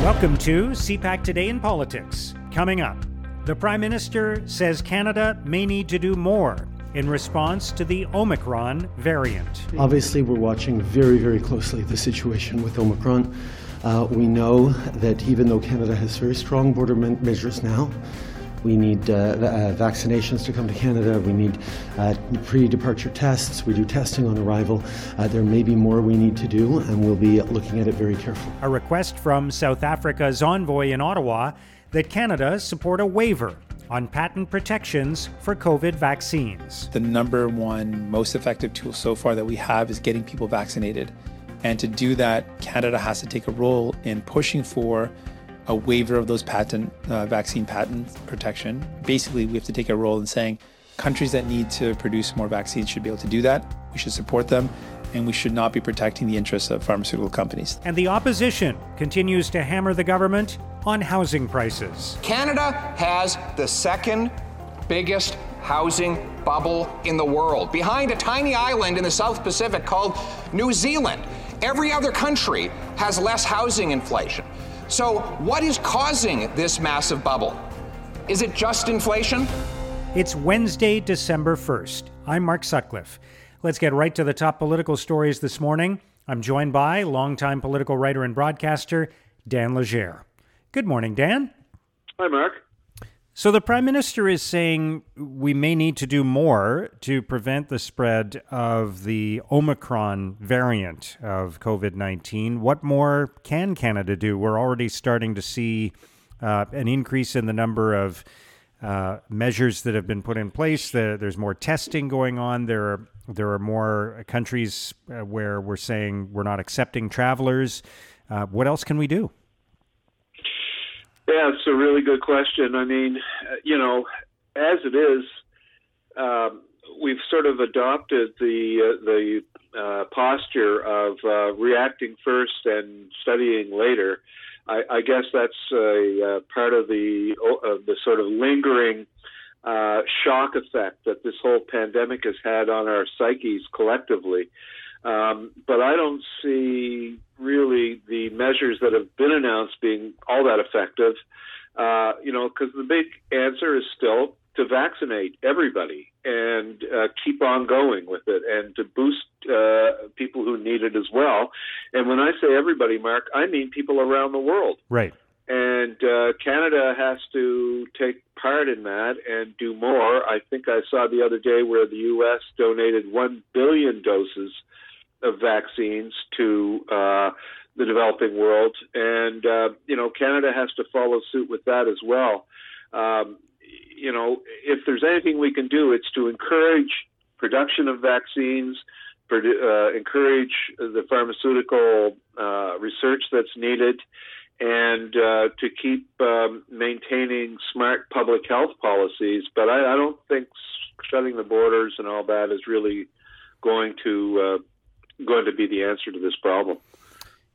Welcome to CPAC Today in Politics. Coming up, the Prime Minister says Canada may need to do more in response to the Omicron variant. Obviously, we're watching very, very closely the situation with Omicron. Uh, we know that even though Canada has very strong border measures now, we need uh, uh, vaccinations to come to Canada. We need uh, pre departure tests. We do testing on arrival. Uh, there may be more we need to do, and we'll be looking at it very carefully. A request from South Africa's envoy in Ottawa that Canada support a waiver on patent protections for COVID vaccines. The number one most effective tool so far that we have is getting people vaccinated. And to do that, Canada has to take a role in pushing for a waiver of those patent uh, vaccine patent protection. Basically, we have to take a role in saying countries that need to produce more vaccines should be able to do that. We should support them, and we should not be protecting the interests of pharmaceutical companies. And the opposition continues to hammer the government on housing prices. Canada has the second biggest housing bubble in the world, behind a tiny island in the South Pacific called New Zealand. Every other country has less housing inflation. So, what is causing this massive bubble? Is it Justinflation? It's Wednesday, December 1st. I'm Mark Sutcliffe. Let's get right to the top political stories this morning. I'm joined by longtime political writer and broadcaster Dan Legere. Good morning, Dan. Hi, Mark. So the prime minister is saying we may need to do more to prevent the spread of the Omicron variant of COVID 19. What more can Canada do? We're already starting to see uh, an increase in the number of uh, measures that have been put in place. there's more testing going on. There are there are more countries uh, where we're saying we're not accepting travelers. Uh, what else can we do? Yeah, it's a really good question. I mean, you know, as it is, um, we've sort of adopted the uh, the uh, posture of uh, reacting first and studying later. I, I guess that's a, uh, part of the of the sort of lingering uh, shock effect that this whole pandemic has had on our psyches collectively. Um, but I don't see really the measures that have been announced being all that effective. Uh, you know, because the big answer is still to vaccinate everybody and uh, keep on going with it and to boost uh, people who need it as well. And when I say everybody, Mark, I mean people around the world. Right. And uh, Canada has to take part in that and do more. I think I saw the other day where the U.S. donated 1 billion doses of vaccines to uh, the developing world, and uh, you know Canada has to follow suit with that as well. Um, you know, if there's anything we can do, it's to encourage production of vaccines, uh, encourage the pharmaceutical uh, research that's needed, and uh, to keep um, maintaining smart public health policies. But I, I, don't think shutting the borders and all that is really going to uh, going to be the answer to this problem.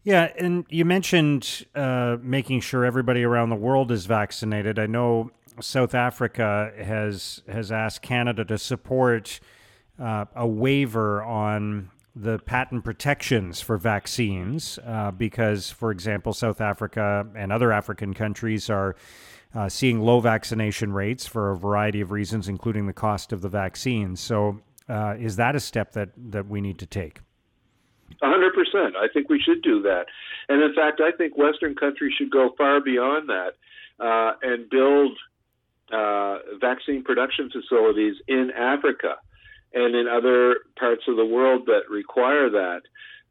Yeah, and you mentioned uh, making sure everybody around the world is vaccinated. I know South Africa has has asked Canada to support uh, a waiver on the patent protections for vaccines uh, because, for example, South Africa and other African countries are uh, seeing low vaccination rates for a variety of reasons, including the cost of the vaccine. So, uh, is that a step that that we need to take? Hundred percent. I think we should do that, and in fact, I think Western countries should go far beyond that uh, and build uh, vaccine production facilities in Africa and in other parts of the world that require that.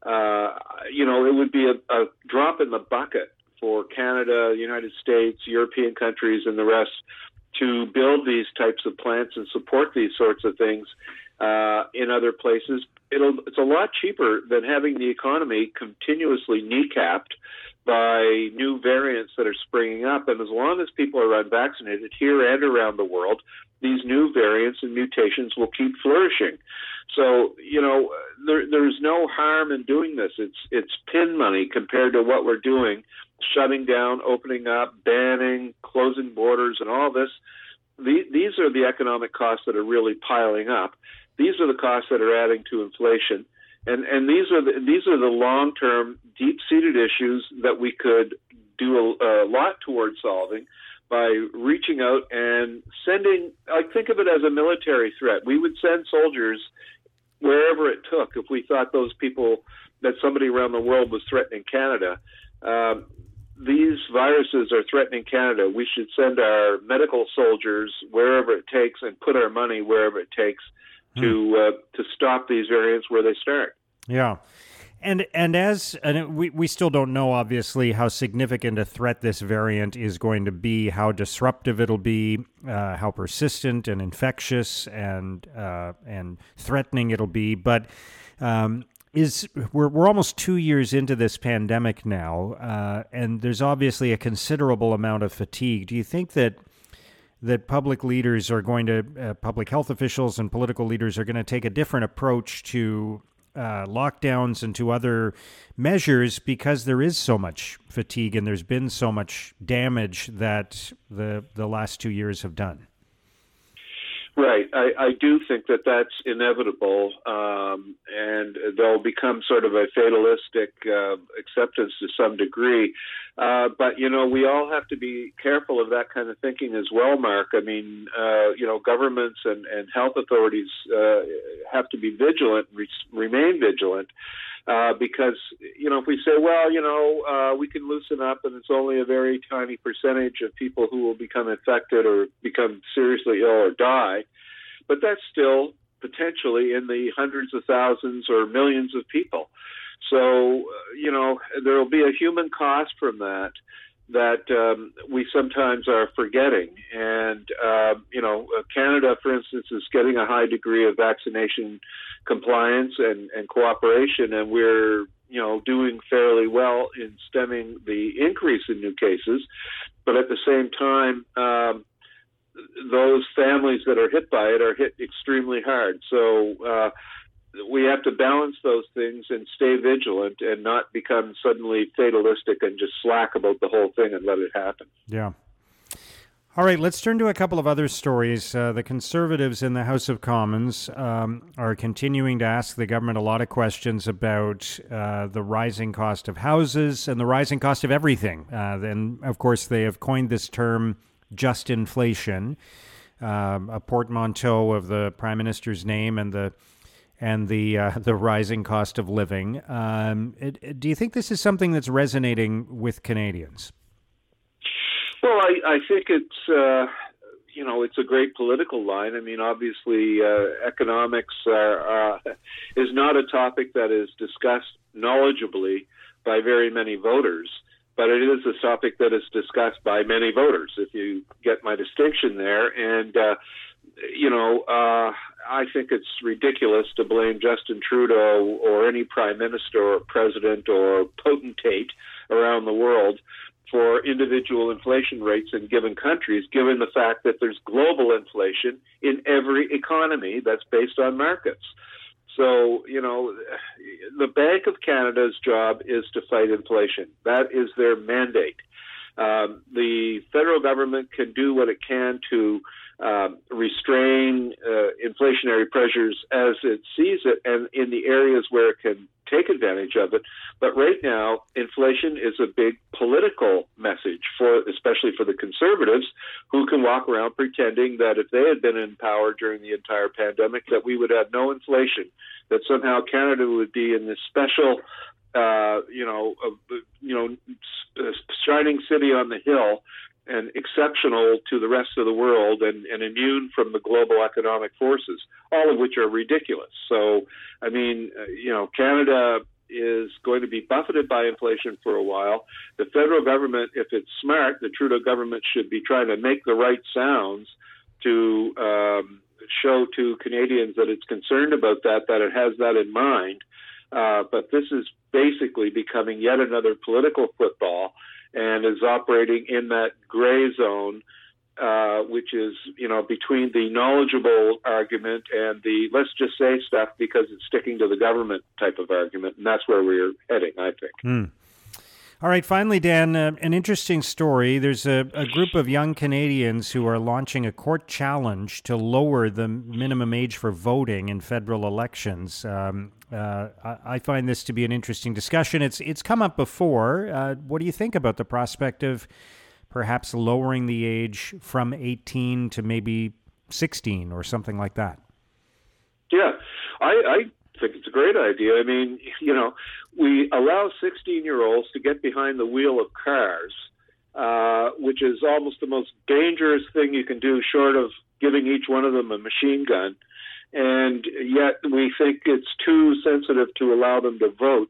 Uh, you know, it would be a, a drop in the bucket for Canada, United States, European countries, and the rest to build these types of plants and support these sorts of things uh, in other places it'll it's a lot cheaper than having the economy continuously kneecapped by new variants that are springing up. And as long as people are unvaccinated here and around the world, these new variants and mutations will keep flourishing. So you know, there, there's no harm in doing this. It's it's pin money compared to what we're doing, shutting down, opening up, banning, closing borders, and all this. These are the economic costs that are really piling up. These are the costs that are adding to inflation, and and these are the, these are the long term, deep seated issues that we could do a, a lot towards solving by reaching out and sending. Like think of it as a military threat. We would send soldiers wherever it took if we thought those people that somebody around the world was threatening Canada. Um, these viruses are threatening Canada. We should send our medical soldiers wherever it takes and put our money wherever it takes to uh, to stop these variants where they start. Yeah. And and as and we we still don't know obviously how significant a threat this variant is going to be, how disruptive it'll be, uh, how persistent and infectious and uh, and threatening it'll be. But um, is we're we're almost two years into this pandemic now, uh, and there's obviously a considerable amount of fatigue. Do you think that? That public leaders are going to, uh, public health officials and political leaders are going to take a different approach to uh, lockdowns and to other measures because there is so much fatigue and there's been so much damage that the the last two years have done. Right. I, I do think that that's inevitable, um, and they'll become sort of a fatalistic uh, acceptance to some degree. Uh, but, you know, we all have to be careful of that kind of thinking as well, Mark. I mean, uh, you know, governments and, and health authorities uh, have to be vigilant, re- remain vigilant. Uh, because you know if we say, well, you know, uh, we can loosen up, and it's only a very tiny percentage of people who will become infected or become seriously ill or die, but that's still potentially in the hundreds of thousands or millions of people. So uh, you know there will be a human cost from that that um, we sometimes are forgetting. And, uh, you know, Canada, for instance, is getting a high degree of vaccination compliance and, and cooperation, and we're, you know, doing fairly well in stemming the increase in new cases. But at the same time, um, those families that are hit by it are hit extremely hard. So, uh, we have to balance those things and stay vigilant and not become suddenly fatalistic and just slack about the whole thing and let it happen. Yeah. All right, let's turn to a couple of other stories. Uh, the Conservatives in the House of Commons um, are continuing to ask the government a lot of questions about uh, the rising cost of houses and the rising cost of everything. Uh, and of course, they have coined this term Justinflation, um, a portmanteau of the Prime Minister's name and the and the uh, the rising cost of living. Um, it, it, do you think this is something that's resonating with Canadians? Well, I, I think it's uh, you know it's a great political line. I mean, obviously, uh, economics are, is not a topic that is discussed knowledgeably by very many voters, but it is a topic that is discussed by many voters. If you get my distinction there, and uh, you know, uh, I think it's ridiculous to blame Justin Trudeau or any prime minister or president or potentate around the world for individual inflation rates in given countries, given the fact that there's global inflation in every economy that's based on markets. So, you know, the Bank of Canada's job is to fight inflation. That is their mandate. Um, the federal government can do what it can to um, restrain uh, inflationary pressures as it sees it and in the areas where it can take advantage of it. But right now, inflation is a big political message for, especially for the conservatives, who can walk around pretending that if they had been in power during the entire pandemic, that we would have no inflation, that somehow Canada would be in this special, uh, you know, uh, you know, shining city on the hill and exceptional to the rest of the world and, and immune from the global economic forces, all of which are ridiculous. So, I mean, uh, you know, Canada is going to be buffeted by inflation for a while. The federal government, if it's smart, the Trudeau government should be trying to make the right sounds to um, show to Canadians that it's concerned about that, that it has that in mind. Uh, but this is basically becoming yet another political football and is operating in that gray zone, uh, which is you know between the knowledgeable argument and the let's just say stuff because it's sticking to the government type of argument, and that's where we're heading, I think. Mm. All right, finally, Dan, uh, an interesting story. There's a, a, group of young Canadians who are launching a court challenge to lower the minimum age for voting in federal elections. Um, Uh, I, I, find this to be an interesting discussion. It's it's come up before. Uh, what do you think about the prospect of perhaps lowering the age from 18 to maybe 16 or something like that? Yeah, I, I think it's a great idea. I mean, you know, we allow 16 year olds to get behind the wheel of cars, uh, which is almost the most dangerous thing you can do, short of giving each one of them a machine gun. And yet we think it's too sensitive to allow them to vote.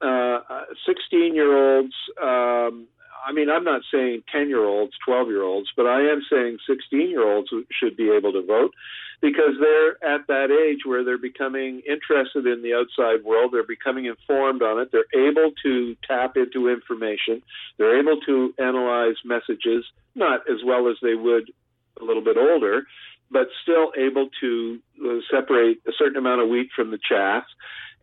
16 uh, year olds, um, I mean, I'm not saying 10 year olds, 12 year olds, but I am saying 16 year olds should be able to vote because they're at that age where they're becoming interested in the outside world. They're becoming informed on it. They're able to tap into information. They're able to analyze messages, not as well as they would a little bit older, but still able to uh, separate a certain amount of wheat from the chaff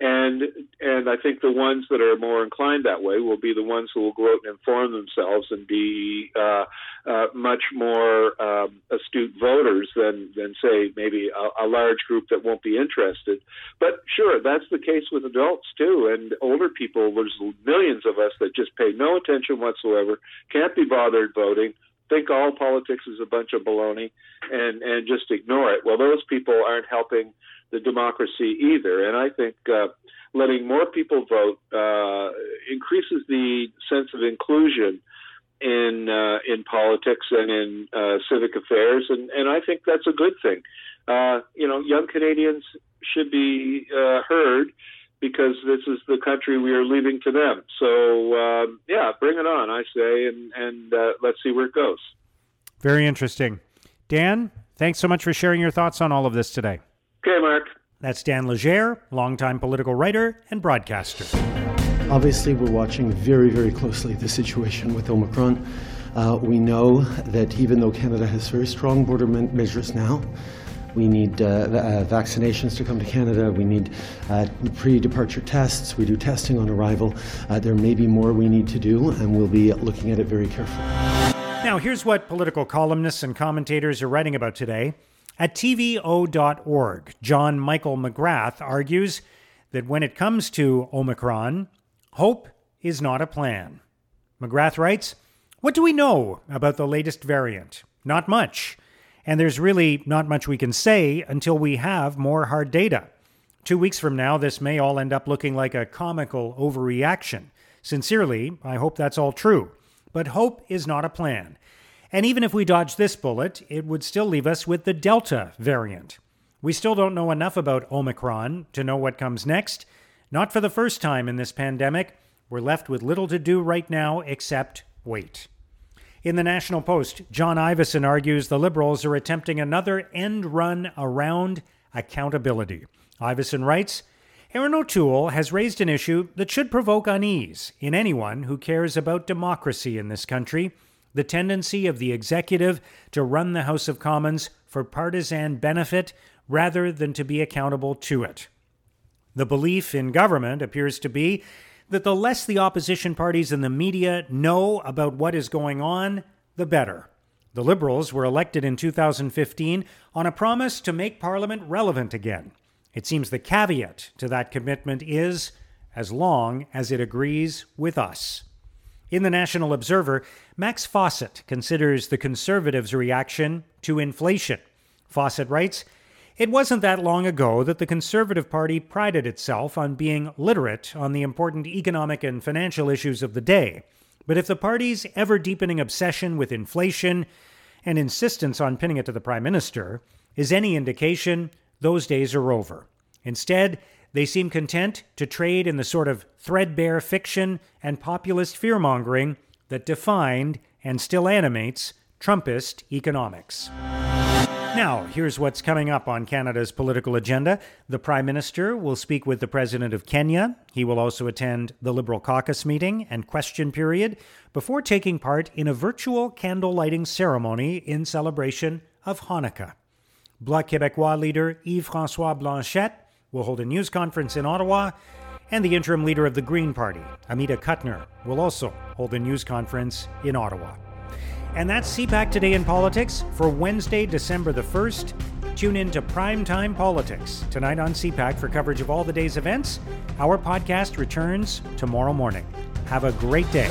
and and I think the ones that are more inclined that way will be the ones who will go out and inform themselves and be uh, uh, much more um, astute voters than than say maybe a, a, large group that won't be interested. But sure, that's the case with adults too, and older people. There's millions of us that just pay no attention whatsoever, can't be bothered voting. Think all politics is a bunch of baloney, and and just ignore it. Well, those people aren't helping the democracy either. And I think uh, letting more people vote uh, increases the sense of inclusion in uh, in politics and in uh, civic affairs, and, and I think that's a good thing. Uh, you know, young Canadians should be uh, heard because this is the country we are leaving to them. So um, yeah, bring it on, I say, and and let's see where it goes. Very interesting, Dan. Thanks so much for sharing your thoughts on all of this today. Okay, Mark. That's Dan Legere, longtime political writer and broadcaster. Obviously, we're watching very, very closely the situation with Omicron. Uh, we know that even though Canada has very strong border measures now, we need uh, uh, vaccinations to come to Canada. We need uh, pre departure tests. We do testing on arrival. Uh, there may be more we need to do, and we'll be looking at it very carefully. Now, here's what political columnists and commentators are writing about today. At TVO.org, John Michael McGrath argues that when it comes to Omicron, hope is not a plan. McGrath writes What do we know about the latest variant? Not much. And there's really not much we can say until we have more hard data. Two weeks from now, this may all end up looking like a comical overreaction. Sincerely, I hope that's all true. But hope is not a plan. And even if we dodge this bullet, it would still leave us with the Delta variant. We still don't know enough about Omicron to know what comes next. Not for the first time in this pandemic. We're left with little to do right now except wait. In the National Post, John Ivison argues the Liberals are attempting another end run around accountability. Ivison writes Erin O'Toole has raised an issue that should provoke unease in anyone who cares about democracy in this country the tendency of the executive to run the House of Commons for partisan benefit rather than to be accountable to it. The belief in government appears to be that the less the opposition parties and the media know about what is going on, the better. The Liberals were elected in 2015 on a promise to make Parliament relevant again. It seems the caveat to that commitment is as long as it agrees with us. In the National Observer, Max Fawcett considers the Conservatives' reaction to inflation. Fawcett writes, it wasn't that long ago that the Conservative Party prided itself on being literate on the important economic and financial issues of the day. But if the party's ever deepening obsession with inflation and insistence on pinning it to the Prime Minister is any indication, those days are over. Instead, they seem content to trade in the sort of threadbare fiction and populist fearmongering that defined and still animates Trumpist economics. Now, here's what's coming up on Canada's political agenda. The Prime Minister will speak with the President of Kenya. He will also attend the Liberal caucus meeting and question period before taking part in a virtual candle lighting ceremony in celebration of Hanukkah. Bloc Québécois leader Yves Francois Blanchet will hold a news conference in Ottawa, and the interim leader of the Green Party, Amita Kuttner, will also hold a news conference in Ottawa. And that's CPAC Today in Politics for Wednesday, December the 1st. Tune in to Primetime Politics tonight on CPAC for coverage of all the day's events. Our podcast returns tomorrow morning. Have a great day.